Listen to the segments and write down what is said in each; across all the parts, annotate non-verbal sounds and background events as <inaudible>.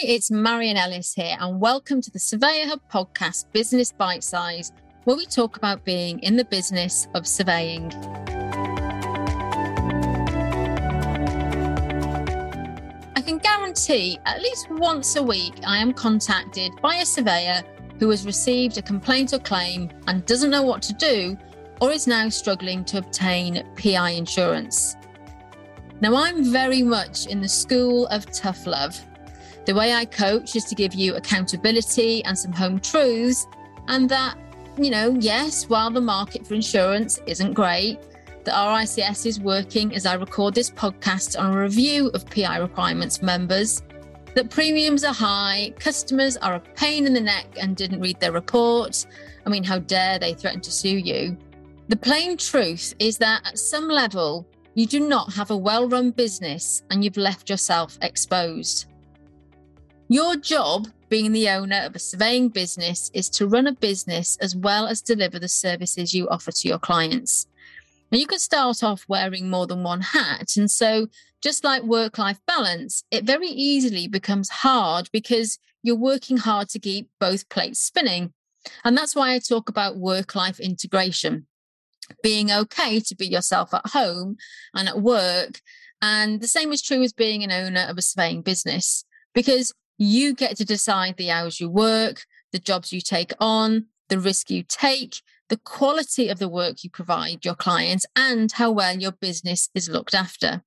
Hi, it's Marion Ellis here, and welcome to the Surveyor Hub podcast, Business Bite Size, where we talk about being in the business of surveying. I can guarantee at least once a week I am contacted by a surveyor who has received a complaint or claim and doesn't know what to do or is now struggling to obtain PI insurance. Now, I'm very much in the school of tough love. The way I coach is to give you accountability and some home truths, and that, you know, yes, while the market for insurance isn't great, the RICS is working as I record this podcast on a review of PI requirements members, that premiums are high, customers are a pain in the neck and didn't read their report. I mean, how dare they threaten to sue you? The plain truth is that at some level, you do not have a well run business and you've left yourself exposed. Your job, being the owner of a surveying business, is to run a business as well as deliver the services you offer to your clients. Now, you can start off wearing more than one hat. And so, just like work life balance, it very easily becomes hard because you're working hard to keep both plates spinning. And that's why I talk about work life integration being okay to be yourself at home and at work. And the same is true as being an owner of a surveying business because you get to decide the hours you work, the jobs you take on, the risk you take, the quality of the work you provide your clients, and how well your business is looked after.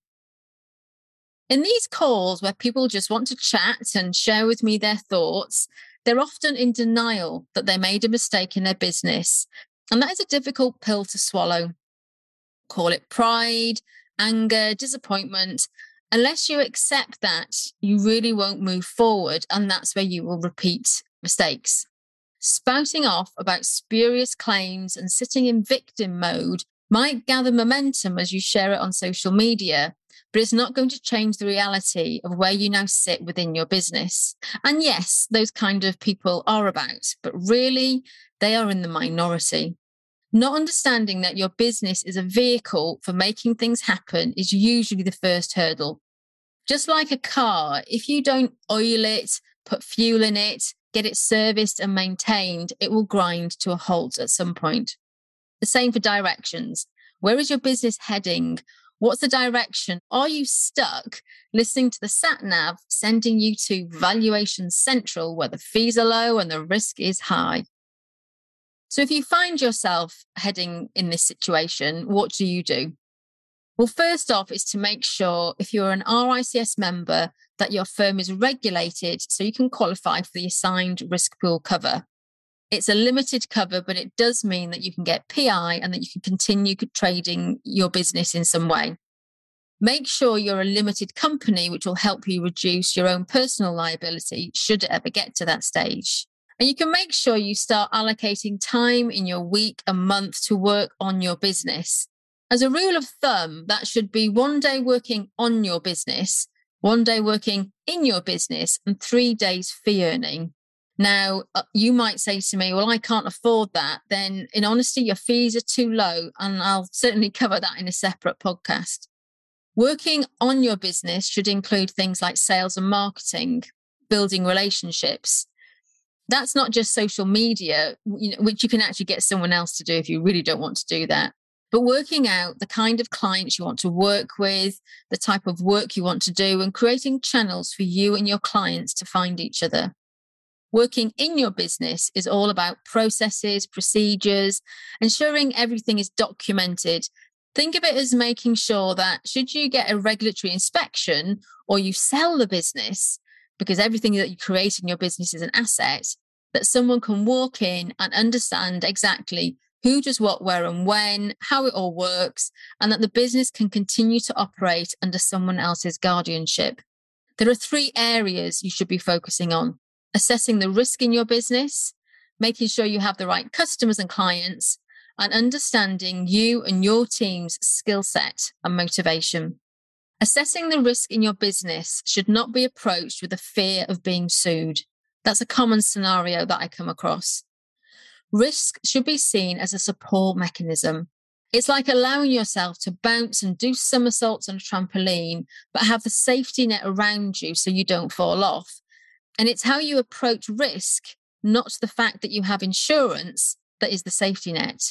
In these calls where people just want to chat and share with me their thoughts, they're often in denial that they made a mistake in their business. And that is a difficult pill to swallow. Call it pride, anger, disappointment, unless you accept that, you really won't move forward. And that's where you will repeat mistakes. Spouting off about spurious claims and sitting in victim mode might gather momentum as you share it on social media, but it's not going to change the reality of where you now sit within your business. And yes, those kind of people are about, but really, they are in the minority. Not understanding that your business is a vehicle for making things happen is usually the first hurdle. Just like a car, if you don't oil it, put fuel in it, get it serviced and maintained, it will grind to a halt at some point. The same for directions. Where is your business heading? What's the direction? Are you stuck listening to the sat nav sending you to valuation central where the fees are low and the risk is high? So if you find yourself heading in this situation, what do you do? Well, first off, is to make sure if you're an RICS member that your firm is regulated so you can qualify for the assigned risk pool cover. It's a limited cover, but it does mean that you can get PI and that you can continue trading your business in some way. Make sure you're a limited company, which will help you reduce your own personal liability should it ever get to that stage. And you can make sure you start allocating time in your week and month to work on your business. As a rule of thumb, that should be one day working on your business, one day working in your business, and three days fee earning. Now, uh, you might say to me, Well, I can't afford that. Then, in honesty, your fees are too low. And I'll certainly <laughs> cover that in a separate podcast. Working on your business should include things like sales and marketing, building relationships, that's not just social media, which you can actually get someone else to do if you really don't want to do that. But working out the kind of clients you want to work with, the type of work you want to do, and creating channels for you and your clients to find each other. Working in your business is all about processes, procedures, ensuring everything is documented. Think of it as making sure that should you get a regulatory inspection or you sell the business, because everything that you create in your business is an asset that someone can walk in and understand exactly who does what, where, and when, how it all works, and that the business can continue to operate under someone else's guardianship. There are three areas you should be focusing on assessing the risk in your business, making sure you have the right customers and clients, and understanding you and your team's skill set and motivation. Assessing the risk in your business should not be approached with a fear of being sued. That's a common scenario that I come across. Risk should be seen as a support mechanism. It's like allowing yourself to bounce and do somersaults on a trampoline, but have the safety net around you so you don't fall off. And it's how you approach risk, not the fact that you have insurance, that is the safety net.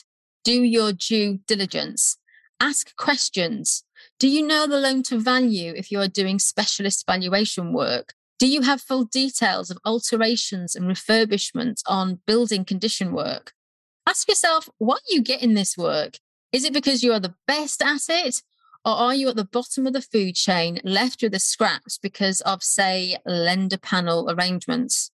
Do your due diligence. Ask questions. Do you know the loan to value if you are doing specialist valuation work? Do you have full details of alterations and refurbishments on building condition work? Ask yourself, why you get in this work? Is it because you are the best at it? Or are you at the bottom of the food chain left with the scraps because of, say, lender panel arrangements?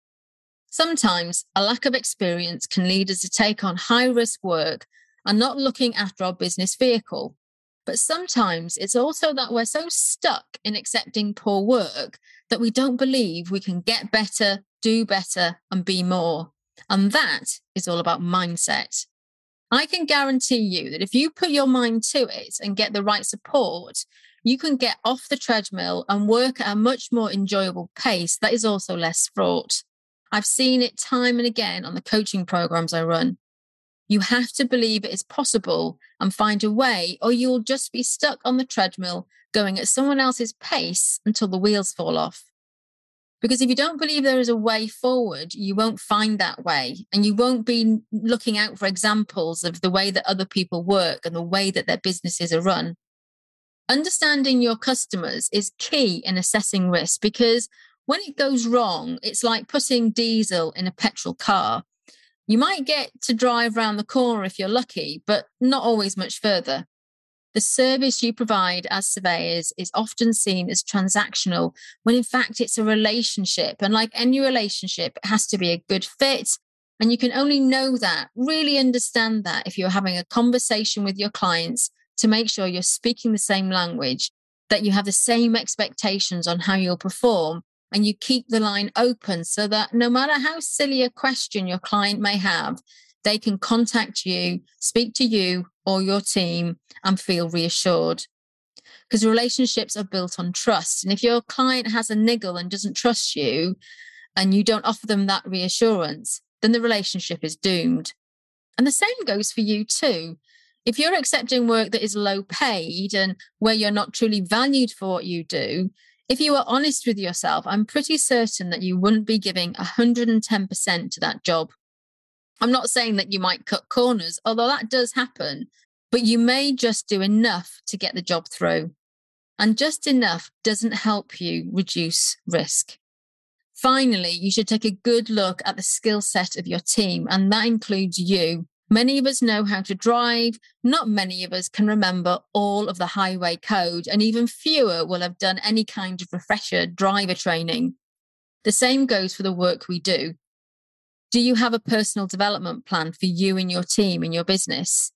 Sometimes a lack of experience can lead us to take on high risk work and not looking after our business vehicle. But sometimes it's also that we're so stuck in accepting poor work that we don't believe we can get better, do better, and be more. And that is all about mindset. I can guarantee you that if you put your mind to it and get the right support, you can get off the treadmill and work at a much more enjoyable pace that is also less fraught. I've seen it time and again on the coaching programs I run. You have to believe it is possible and find a way, or you'll just be stuck on the treadmill going at someone else's pace until the wheels fall off. Because if you don't believe there is a way forward, you won't find that way. And you won't be looking out for examples of the way that other people work and the way that their businesses are run. Understanding your customers is key in assessing risk because when it goes wrong, it's like putting diesel in a petrol car. You might get to drive around the corner if you're lucky, but not always much further. The service you provide as surveyors is often seen as transactional when in fact it's a relationship. And like any relationship, it has to be a good fit. And you can only know that, really understand that if you're having a conversation with your clients to make sure you're speaking the same language, that you have the same expectations on how you'll perform, and you keep the line open so that no matter how silly a question your client may have, they can contact you, speak to you or your team, and feel reassured. Because relationships are built on trust. And if your client has a niggle and doesn't trust you, and you don't offer them that reassurance, then the relationship is doomed. And the same goes for you too. If you're accepting work that is low paid and where you're not truly valued for what you do, if you were honest with yourself, I'm pretty certain that you wouldn't be giving 110% to that job. I'm not saying that you might cut corners, although that does happen, but you may just do enough to get the job through. And just enough doesn't help you reduce risk. Finally, you should take a good look at the skill set of your team, and that includes you. Many of us know how to drive. Not many of us can remember all of the highway code, and even fewer will have done any kind of refresher driver training. The same goes for the work we do. Do you have a personal development plan for you and your team in your business?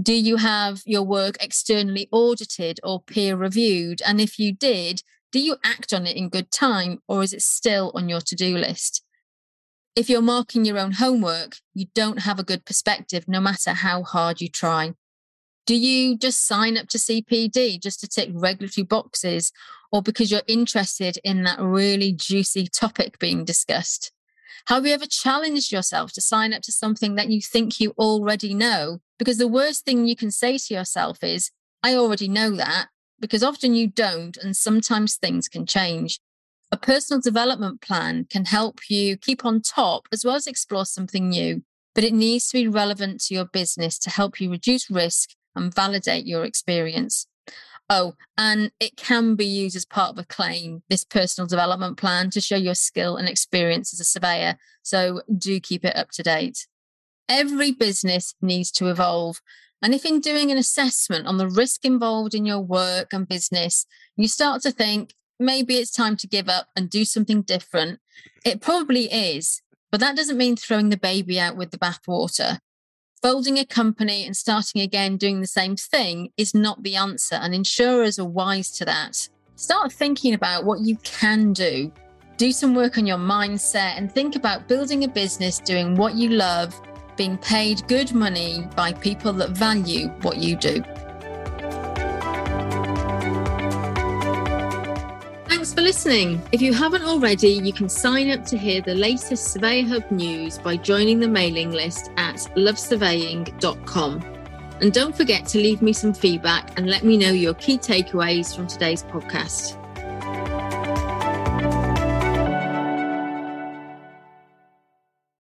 Do you have your work externally audited or peer reviewed? And if you did, do you act on it in good time or is it still on your to do list? If you're marking your own homework, you don't have a good perspective no matter how hard you try. Do you just sign up to CPD just to tick regulatory boxes or because you're interested in that really juicy topic being discussed? Have you ever challenged yourself to sign up to something that you think you already know? Because the worst thing you can say to yourself is, I already know that, because often you don't, and sometimes things can change. A personal development plan can help you keep on top as well as explore something new, but it needs to be relevant to your business to help you reduce risk and validate your experience. Oh, and it can be used as part of a claim, this personal development plan to show your skill and experience as a surveyor. So do keep it up to date. Every business needs to evolve. And if in doing an assessment on the risk involved in your work and business, you start to think maybe it's time to give up and do something different, it probably is. But that doesn't mean throwing the baby out with the bathwater folding a company and starting again doing the same thing is not the answer. And insurers are wise to that. Start thinking about what you can do. Do some work on your mindset and think about building a business doing what you love, being paid good money by people that value what you do. Listening. If you haven't already, you can sign up to hear the latest Surveyor Hub news by joining the mailing list at lovesurveying.com. And don't forget to leave me some feedback and let me know your key takeaways from today's podcast.